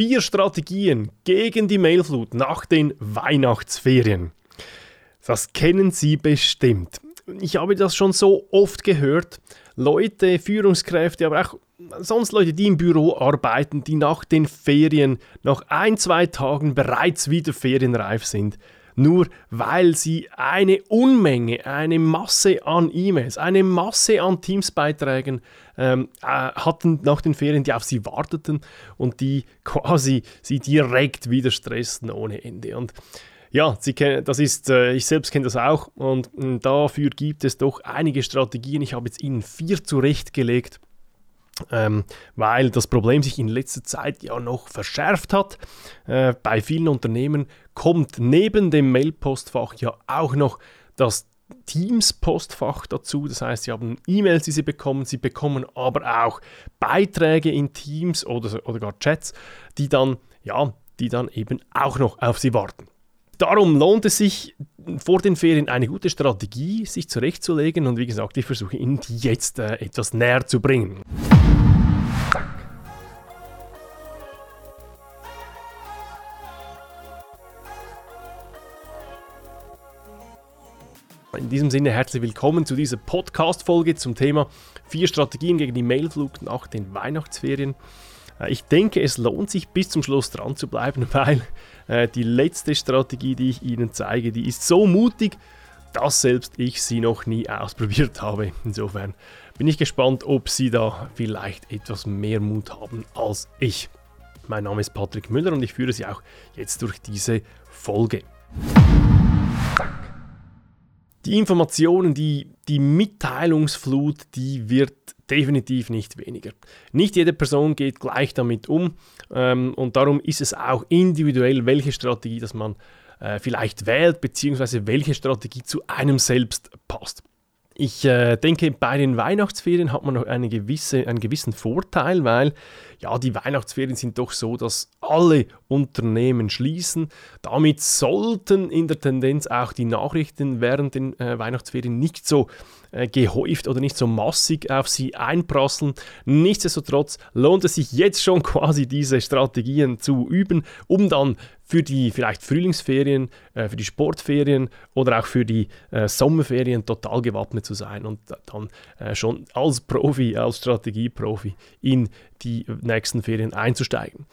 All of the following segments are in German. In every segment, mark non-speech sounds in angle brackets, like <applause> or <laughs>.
Vier Strategien gegen die Mailflut nach den Weihnachtsferien. Das kennen Sie bestimmt. Ich habe das schon so oft gehört. Leute, Führungskräfte, aber auch sonst Leute, die im Büro arbeiten, die nach den Ferien, nach ein, zwei Tagen bereits wieder ferienreif sind nur weil sie eine Unmenge, eine Masse an E-Mails, eine Masse an Teams-Beiträgen ähm, äh, hatten nach den Ferien, die auf sie warteten und die <laughs> quasi sie direkt wieder stressten ohne Ende. Und ja, Sie kennen, das ist, äh, ich selbst kenne das auch und hm, dafür gibt es doch einige Strategien. Ich habe jetzt Ihnen vier zurechtgelegt ähm, weil das Problem sich in letzter Zeit ja noch verschärft hat. Äh, bei vielen Unternehmen kommt neben dem Mail-Postfach ja auch noch das Teams-Postfach dazu. Das heißt, sie haben E-Mails, die sie bekommen, sie bekommen aber auch Beiträge in Teams oder, oder gar Chats, die dann, ja, die dann eben auch noch auf sie warten. Darum lohnt es sich vor den Ferien eine gute Strategie, sich zurechtzulegen und wie gesagt, ich versuche Ihnen die jetzt äh, etwas näher zu bringen. In diesem Sinne herzlich willkommen zu dieser Podcast-Folge zum Thema vier Strategien gegen die Mailflut nach den Weihnachtsferien. Äh, ich denke, es lohnt sich bis zum Schluss dran zu bleiben, <laughs> weil äh, die letzte Strategie, die ich Ihnen zeige, die ist so mutig, dass selbst ich sie noch nie ausprobiert <laughs> habe. Insofern bin ich gespannt, ob Sie da vielleicht etwas mehr Mut haben als ich. Mein Name ist Patrick Müller und ich führe Sie auch jetzt durch diese Folge. Die Informationen, die, die Mitteilungsflut, die wird definitiv nicht weniger. Nicht jede Person geht gleich damit um ähm, und darum ist es auch individuell, welche Strategie dass man äh, vielleicht wählt, beziehungsweise welche Strategie zu einem selbst passt. Ich äh, denke, bei den Weihnachtsferien hat man noch eine gewisse, einen gewissen Vorteil, weil ja, die Weihnachtsferien sind doch so, dass alle Unternehmen schließen. Damit sollten in der Tendenz auch die Nachrichten während den äh, Weihnachtsferien nicht so äh, gehäuft oder nicht so massig auf sie einprasseln. Nichtsdestotrotz lohnt es sich jetzt schon <laughs> quasi diese Strategien zu üben, um dann für die vielleicht Frühlingsferien, äh, für die Sportferien oder auch für die äh, Sommerferien total gewappnet zu sein und dann äh, schon als Profi, als Strategieprofi in die nächsten Ferien einzusteigen.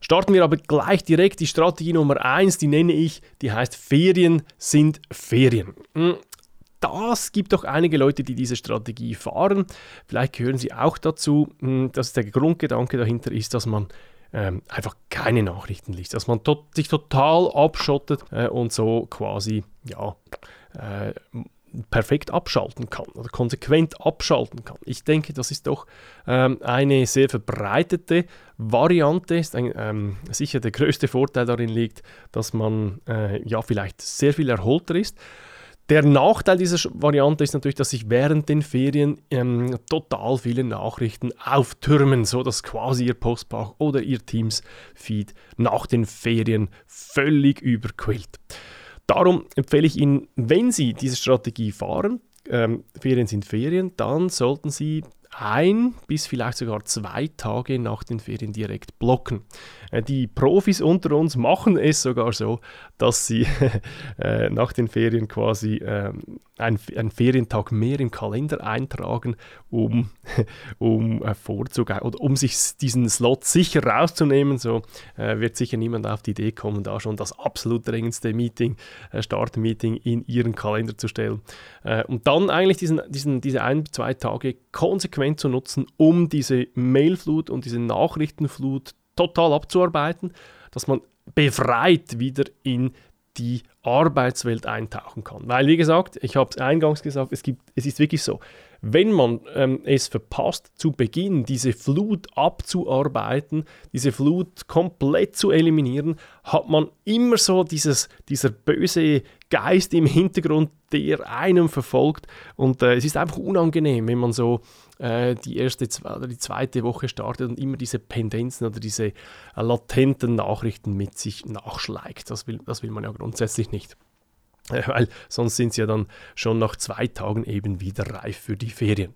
Starten wir aber gleich direkt die Strategie Nummer 1, die nenne ich, die heißt Ferien sind Ferien. Hm, das gibt doch einige Leute, die diese Strategie fahren. Vielleicht gehören sie auch dazu. Hm, dass der Grundgedanke dahinter ist, dass man ähm, einfach keine Nachrichten liest, dass man to sich total abschottet äh, und so quasi ja, äh, perfekt abschalten kann oder konsequent abschalten kann. Ich denke, das ist doch ähm, eine sehr verbreitete Variante. Ist ein, ähm, sicher der größte Vorteil darin liegt, dass man äh, ja vielleicht sehr viel erholter ist. Der Nachteil dieser Variante ist natürlich, dass sich während den Ferien ähm, total viele Nachrichten auftürmen, sodass quasi Ihr Postfach oder Ihr Teams-Feed nach den Ferien völlig überquillt. Darum empfehle ich Ihnen, wenn Sie diese Strategie fahren, ähm, Ferien sind Ferien, dann sollten Sie ein bis vielleicht sogar zwei Tage nach den Ferien direkt blocken. Äh, die Profis unter uns machen es sogar so, dass sie <laughs> äh, nach den Ferien quasi äh, einen, einen, Ferientag mehr im Kalender eintragen, um, <laughs> um äh, vorzugehen oder um sich diesen Slot sicher rauszunehmen. So wird sicher niemand auf die Idee kommen, da schon das absolut dringendste Meeting, Startmeeting in ihren Kalender zu stellen. und dann eigentlich diesen, diesen, diese ein, zwei Tage konsequent zu nutzen, um diese Mailflut und diese Nachrichtenflut total abzuarbeiten, dass man befreit wieder in die Arbeitswelt eintauchen kann. Weil, wie gesagt, ich habe es eingangs gesagt, es, gibt, es ist wirklich so, wenn man ähm, es verpasst, zu Beginn diese Flut abzuarbeiten, diese Flut komplett zu eliminieren, hat man immer so dieses, dieser böse Geist im Hintergrund, der einem verfolgt. Und äh, es ist einfach unangenehm, wenn man so äh, die erste oder die zweite Woche startet und immer diese Pendenzen oder diese äh, latenten Nachrichten mit sich nachschleicht. Das will, das will man ja grundsätzlich nicht. weil sonst sind sie ja dann schon nach zwei Tagen eben wieder reif für die Ferien.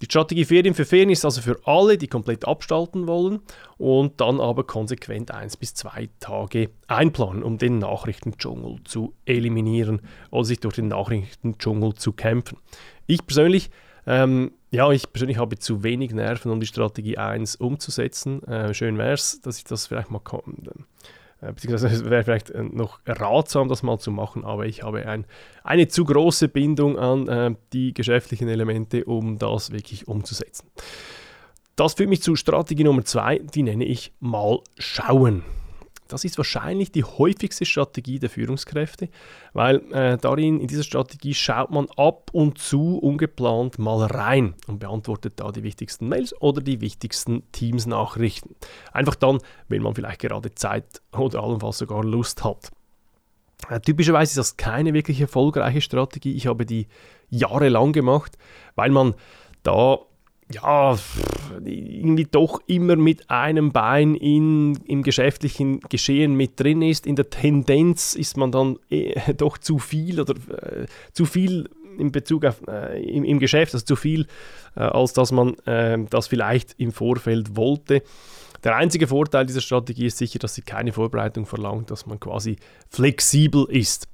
Die Strategie Ferien für Ferien ist also für alle, die komplett abstalten wollen und dann aber konsequent eins bis zwei Tage einplanen, um den Nachrichtendschungel zu eliminieren oder sich durch den Nachrichtendschungel zu kämpfen. Ich persönlich ähm, ja, ich persönlich habe zu wenig Nerven, um die Strategie 1 umzusetzen. Äh, schön wäre es, dass ich das vielleicht mal äh, beziehungsweise es wäre vielleicht äh, noch ratsam, das mal zu machen, aber ich habe ein, eine zu große Bindung an äh, die geschäftlichen Elemente, um das wirklich umzusetzen. Das führt mich zu Strategie Nummer zwei, die nenne ich mal schauen. Das ist wahrscheinlich die häufigste Strategie der Führungskräfte, weil äh, darin, in dieser Strategie schaut man ab und zu ungeplant mal rein und beantwortet da die wichtigsten Mails oder die wichtigsten Teams-Nachrichten. Einfach dann, wenn man vielleicht gerade Zeit oder allenfalls sogar Lust hat. Äh, typischerweise ist das keine wirklich erfolgreiche Strategie. Ich habe die jahrelang gemacht, weil man da ja, irgendwie doch immer mit einem Bein in, im geschäftlichen Geschehen mit drin ist. In der Tendenz ist man dann eh, <laughs> doch zu viel oder äh, zu viel in Bezug auf äh, im, im, Geschäft, also zu viel, äh, als dass man äh, das vielleicht im Vorfeld wollte. Der einzige Vorteil dieser Strategie ist sicher, dass sie keine Vorbereitung verlangt, dass man quasi flexibel ist.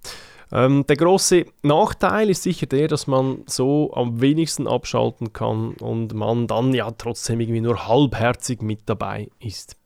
Ähm, der große Nachteil ist sicher der, dass man so am wenigsten abschalten kann und man dann ja trotzdem irgendwie nur halbherzig mit dabei ist.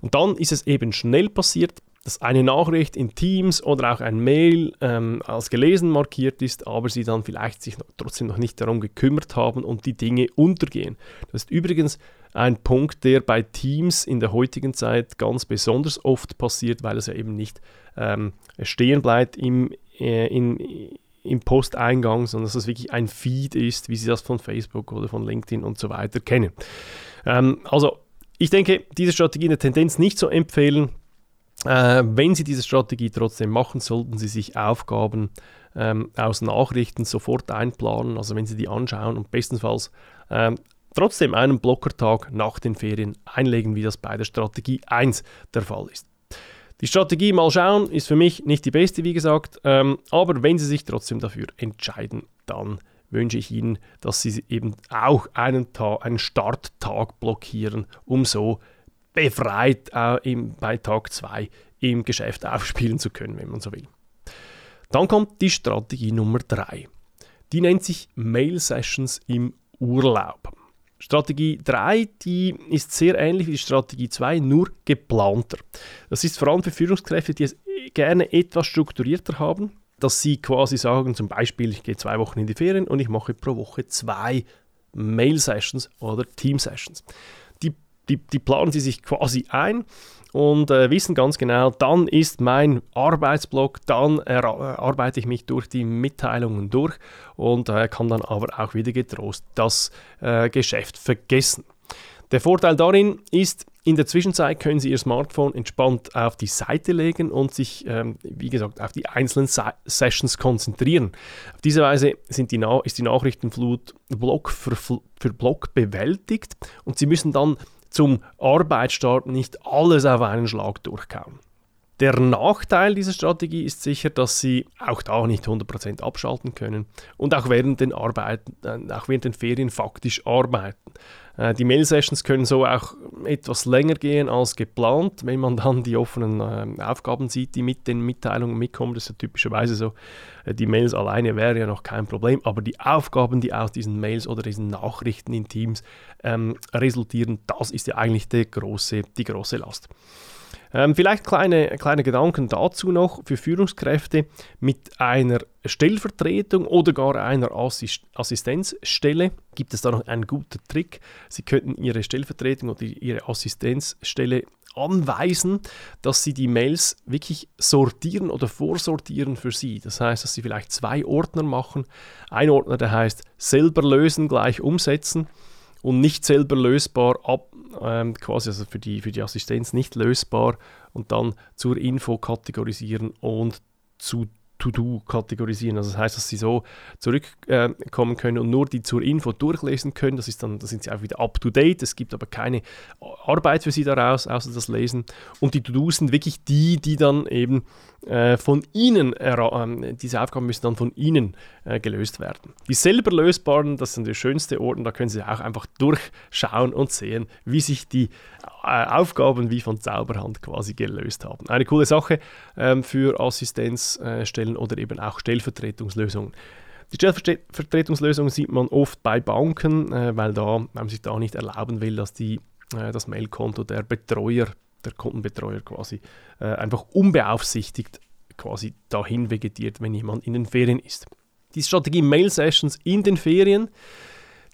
Und dann ist es eben schnell passiert, dass eine Nachricht in Teams oder auch ein Mail ähm, als gelesen markiert ist, aber sie dann vielleicht sich noch, trotzdem noch nicht darum gekümmert haben und die Dinge untergehen. Das ist übrigens ein Punkt, der bei Teams in der heutigen Zeit ganz besonders oft passiert, weil es ja eben nicht ähm, stehen bleibt im, in, im Posteingang, sondern dass es wirklich ein Feed ist, wie Sie das von Facebook oder von LinkedIn und so weiter kennen. Ähm, also ich denke, diese Strategie in der Tendenz nicht zu empfehlen. Äh, wenn Sie diese Strategie trotzdem machen, sollten Sie sich Aufgaben ähm, aus Nachrichten sofort einplanen. Also wenn Sie die anschauen und bestenfalls ähm, trotzdem einen Blockertag nach den Ferien einlegen, wie das bei der Strategie 1 der Fall ist. Die Strategie mal schauen ist für mich nicht die beste, wie gesagt, ähm, aber wenn Sie sich trotzdem dafür entscheiden, dann wünsche ich Ihnen, dass Sie eben auch einen, Tag, einen Starttag blockieren, um so befreit äh, im, bei Tag 2 im Geschäft <laughs> aufspielen zu können, wenn man so will. Dann kommt die Strategie Nummer 3. Die nennt sich Mail Sessions im Urlaub. Strategie 3, die ist sehr ähnlich wie die Strategie 2, nur geplanter. Das ist vor allem für Führungskräfte, die es gerne etwas strukturierter haben, dass sie quasi sagen, zum Beispiel, ich gehe zwei Wochen in die Ferien und ich mache pro Woche zwei Mail-Sessions oder Team-Sessions. Die, die, die planen sie sich quasi ein und äh, wissen ganz genau, dann ist mein Arbeitsblock, dann äh, arbeite ich mich durch die Mitteilungen durch und äh, kann dann aber auch wieder getrost das äh, Geschäft vergessen. Der Vorteil darin ist, in der Zwischenzeit können Sie Ihr Smartphone entspannt auf die Seite legen und sich, ähm, wie gesagt, auf die einzelnen Se Sessions konzentrieren. Auf diese Weise die ist die Nachrichtenflut Block für, für Block bewältigt und Sie müssen dann zum Arbeitsstart nicht alles auf einen Schlag durchkauen. Der Nachteil dieser Strategie ist sicher, dass Sie auch da nicht 100% abschalten können und auch während den, Arbeiten, äh, auch während den Ferien faktisch arbeiten. Äh, die Mail-Sessions können so auch etwas länger gehen als geplant, wenn man dann die offenen äh, Aufgaben sieht, die mit den Mitteilungen mitkommen. Das ist ja typischerweise so. Die Mails alleine wäre ja noch kein Problem, aber die Aufgaben, die aus diesen Mails oder diesen Nachrichten in Teams ähm, resultieren, das ist ja eigentlich die große, die große Last. Ähm, vielleicht kleine, kleine Gedanken dazu noch für Führungskräfte mit einer Stellvertretung oder gar einer Assist Assistenzstelle. Gibt es da noch einen guten Trick? Sie könnten Ihre Stellvertretung oder Ihre Assistenzstelle anweisen, dass Sie die Mails wirklich sortieren oder vorsortieren für Sie. Das heißt, dass Sie vielleicht zwei Ordner machen. Ein Ordner, der heißt selber lösen, gleich umsetzen und nicht selber lösbar ab, ähm, quasi also für die, für die Assistenz nicht lösbar und dann zur Info kategorisieren und zu To-Do kategorisieren. Also das heißt, dass sie so zurückkommen äh, können und nur die zur Info durchlesen können. Das ist dann, da sind sie auch wieder up to date. Es gibt aber keine Arbeit für sie daraus, außer das Lesen. Und die To-Dos sind wirklich die, die dann eben äh, von Ihnen, äh, diese Aufgaben müssen dann von Ihnen äh, gelöst werden. Die selber lösbaren, das sind die schönste Orten, da können Sie auch einfach durchschauen und sehen, wie sich die äh, Aufgaben wie von Zauberhand quasi gelöst haben. Eine coole Sache ähm, für Assistenzstellen oder eben auch Stellvertretungslösungen. Die Stellvertretungslösung sieht man oft bei Banken, äh, weil, da, man sich da nicht erlauben will, dass die, äh, das Mailkonto der Betreuer der Kundenbetreuer quasi äh, einfach unbeaufsichtigt quasi dahin vegetiert, wenn jemand in den Ferien ist. Die Strategie Mail Sessions in den Ferien,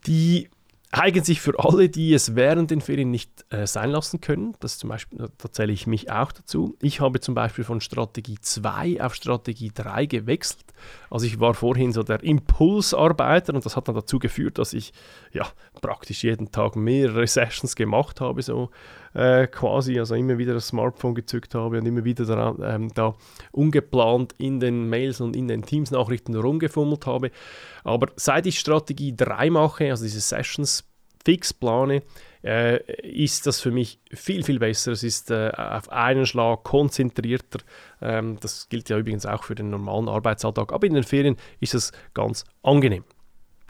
die eignen sich für alle, die es während den Ferien nicht äh, sein lassen können. Das zum Beispiel, da zähle ich mich auch dazu. Ich habe zum Beispiel von Strategie 2 auf Strategie 3 gewechselt. Also ich war vorhin so der Impulsarbeiter und das hat dann dazu geführt, dass ich ja praktisch jeden Tag mehrere <laughs> Sessions gemacht habe, so äh, quasi, also immer wieder das Smartphone gezückt habe und immer wieder daran, ähm, da ungeplant in den Mails und in den Teams-Nachrichten rumgefummelt habe. Aber seit ich Strategie 3 mache, also diese Sessions fix plane, äh, ist das für mich viel, viel besser. Es ist äh, auf einen Schlag konzentrierter. Ähm, das gilt ja übrigens auch für den normalen Arbeitsalltag. Aber in den Ferien ist es ganz angenehm.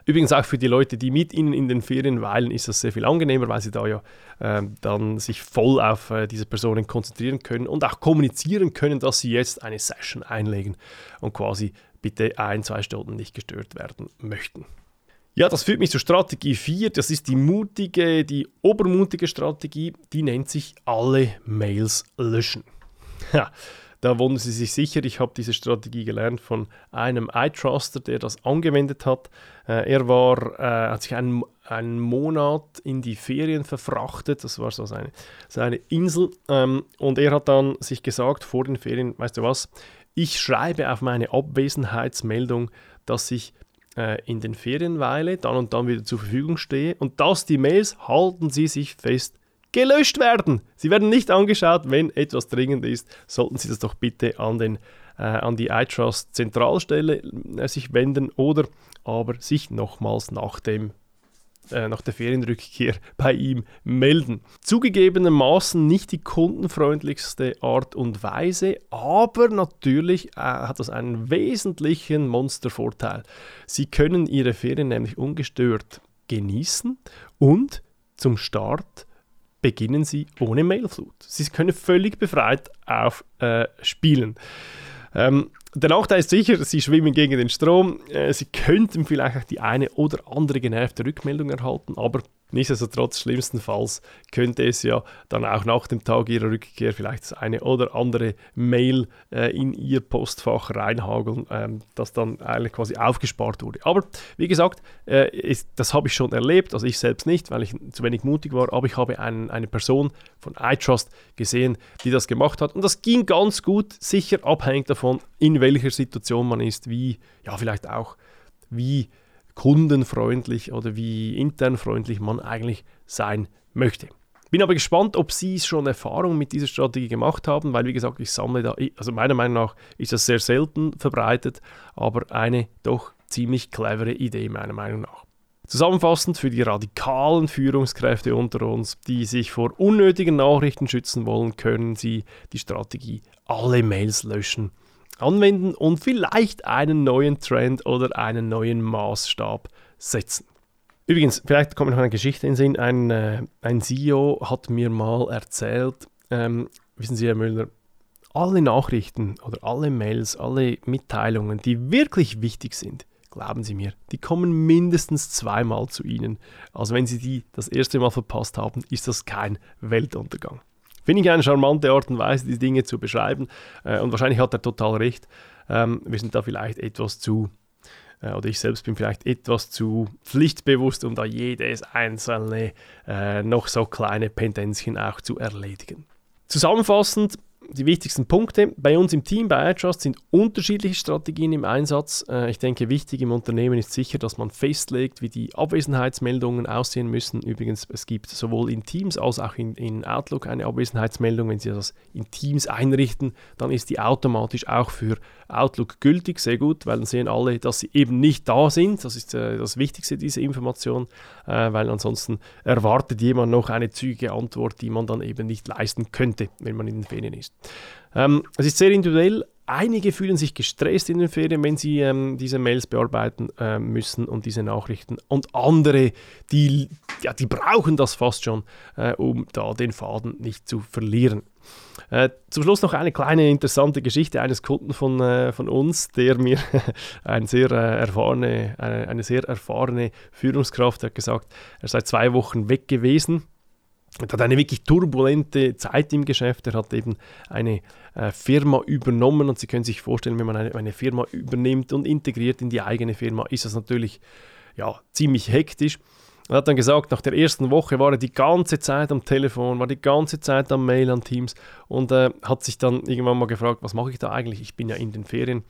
Übrigens auch für die Leute, die mit Ihnen in den Ferien weilen, ist das sehr viel angenehmer, weil Sie da ja äh, dann sich voll auf äh, diese Personen konzentrieren können und auch kommunizieren können, dass Sie jetzt eine Session einlegen und quasi bitte ein, zwei Stunden nicht gestört werden möchten. Ja, das führt mich zur Strategie 4. Das ist die mutige, die obermutige Strategie. Die nennt sich alle Mails löschen. Da wundern Sie sich sicher, ich habe diese Strategie gelernt von einem iTruster, der das angewendet hat. Äh, er war, äh, hat sich einen, einen Monat in die Ferien verfrachtet, das war so seine, seine Insel. Ähm, und er hat dann sich gesagt vor den Ferien, weißt du was, ich schreibe auf meine Abwesenheitsmeldung, dass ich äh, in den Ferien weile, dann und dann wieder zur Verfügung stehe und dass die Mails, halten Sie sich fest, gelöscht werden. Sie werden nicht angeschaut, wenn etwas dringend ist. Sollten Sie das doch bitte an, den, äh, an die iTrust Zentralstelle äh, sich wenden oder aber sich nochmals nach dem äh, nach der Ferienrückkehr bei ihm melden. Zugegebenermaßen nicht die kundenfreundlichste Art und Weise, aber natürlich äh, hat das einen wesentlichen Monstervorteil. Sie können Ihre Ferien nämlich ungestört genießen und zum Start beginnen Sie ohne Mailflut. Sie können völlig befreit aufspielen. Äh, ähm, der Nachteil ist sicher, Sie schwimmen gegen den Strom. Äh, Sie könnten vielleicht auch die eine oder andere genervte Rückmeldung erhalten, aber Nichtsdestotrotz, schlimmstenfalls könnte es ja dann auch nach dem Tag ihrer Rückkehr vielleicht das eine oder andere Mail äh, in ihr Postfach reinhageln, ähm, das dann eigentlich quasi aufgespart wurde. Aber wie gesagt, äh, ist, das habe ich schon erlebt, also ich selbst nicht, weil ich zu wenig mutig war, aber ich habe einen, eine Person von iTrust gesehen, die das gemacht hat und das ging ganz gut, sicher abhängig davon, in welcher Situation man ist, wie, ja, vielleicht auch, wie kundenfreundlich oder wie internfreundlich man eigentlich sein möchte. Bin aber gespannt, ob Sie schon Erfahrung mit dieser Strategie gemacht haben, weil wie gesagt, ich sammle da, also meiner Meinung nach ist das sehr selten verbreitet, aber eine doch ziemlich clevere Idee meiner Meinung nach. Zusammenfassend für die radikalen Führungskräfte unter uns, die sich vor unnötigen Nachrichten schützen wollen, können Sie die Strategie alle Mails löschen anwenden und vielleicht einen neuen Trend oder einen neuen Maßstab setzen. Übrigens, vielleicht kommt noch eine Geschichte in den Sinn. Ein, äh, ein CEO hat mir mal erzählt, ähm, wissen Sie, Herr Müller, alle Nachrichten oder alle Mails, alle Mitteilungen, die wirklich wichtig sind, glauben Sie mir, die kommen mindestens zweimal zu Ihnen. Also wenn Sie die das erste Mal verpasst haben, ist das kein Weltuntergang. Finde ich eine charmante Art und Weise, die Dinge zu beschreiben. Äh, und wahrscheinlich hat er total recht. Ähm, wir sind da vielleicht etwas zu, äh, oder ich selbst bin vielleicht etwas zu pflichtbewusst, um da jedes einzelne, äh, noch so kleine Pendenzchen auch zu erledigen. Zusammenfassend, die wichtigsten Punkte. Bei uns im Team, bei iTrust, sind unterschiedliche Strategien im Einsatz. Äh, ich denke, wichtig im Unternehmen ist sicher, dass man festlegt, wie die Abwesenheitsmeldungen aussehen müssen. Übrigens, es gibt sowohl in Teams als auch in, in Outlook eine Abwesenheitsmeldung. Wenn Sie das in Teams einrichten, dann ist die automatisch auch für Outlook gültig. Sehr gut, weil dann sehen alle, dass sie eben nicht da sind. Das ist äh, das Wichtigste, diese Information, äh, weil ansonsten erwartet jemand noch eine zügige Antwort, die man dann eben nicht leisten könnte, wenn man in den Ferien ist. Ähm, es ist sehr individuell. Einige fühlen sich gestresst in den Ferien, wenn sie ähm, diese Mails bearbeiten äh, müssen und diese Nachrichten. Und andere, die, ja, die brauchen das fast schon, äh, um da den Faden nicht zu verlieren. Äh, zum Schluss noch eine kleine interessante Geschichte eines Kunden von, äh, von uns, der mir <laughs> ein sehr, äh, erfahrene, eine, eine sehr erfahrene Führungskraft hat gesagt, er sei zwei Wochen weg gewesen er hat eine wirklich turbulente Zeit im Geschäft. Er hat eben eine äh, Firma übernommen und Sie können sich vorstellen, wenn man eine, eine, Firma übernimmt und integriert in die eigene Firma, ist das natürlich ja, ziemlich hektisch. Er hat dann gesagt, nach der ersten Woche war er die ganze Zeit am Telefon, war die ganze Zeit am Mail an Teams und äh, hat sich dann irgendwann mal gefragt, was mache ich da eigentlich? Ich bin ja in den Ferien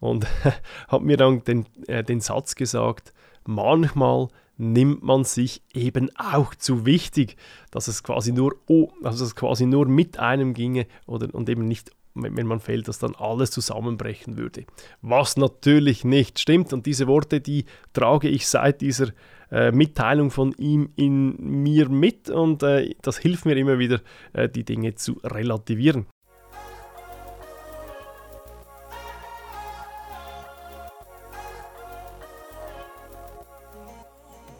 und <laughs> hat mir dann den, äh, den Satz gesagt, manchmal nimmt man sich eben auch zu wichtig, dass es quasi nur, also es quasi nur mit einem ginge oder, und eben nicht wenn man fällt, dass dann alles zusammenbrechen würde. Was natürlich nicht stimmt. Und diese Worte, die trage ich seit dieser äh, Mitteilung von ihm in mir mit und äh, das hilft mir immer wieder, äh, die Dinge zu relativieren.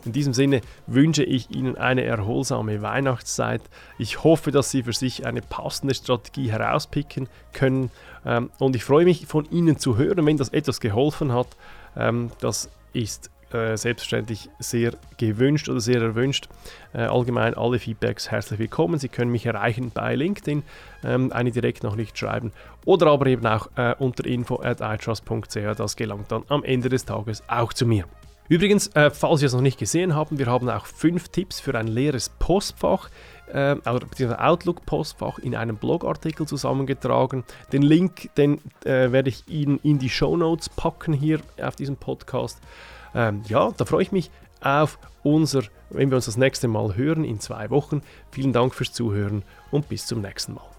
In diesem Sinne wünsche ich Ihnen eine erholsame Weihnachtszeit. Ich hoffe, dass Sie für sich eine passende Strategie herauspicken können. Ähm, und ich freue mich, von Ihnen zu hören, wenn das etwas geholfen hat. Ähm, das ist äh, selbstverständlich sehr gewünscht oder sehr erwünscht. Äh, allgemein alle Feedbacks herzlich willkommen. Sie können mich erreichen bei LinkedIn, ähm, eine Direktnachricht schreiben oder aber eben auch äh, unter info at itrust.ch. Das gelangt dann am Ende des Tages auch zu mir. Übrigens, äh, falls Sie es noch nicht gesehen haben, wir haben auch fünf Tipps für ein leeres Postfach äh, oder Outlook-Postfach in einem Blogartikel zusammengetragen. Den Link, den äh, werde ich Ihnen in die Show Notes packen hier auf diesem Podcast. Ähm, ja, da freue ich mich auf unser, wenn wir uns das nächste Mal hören in zwei Wochen. Vielen Dank fürs Zuhören und bis zum nächsten Mal.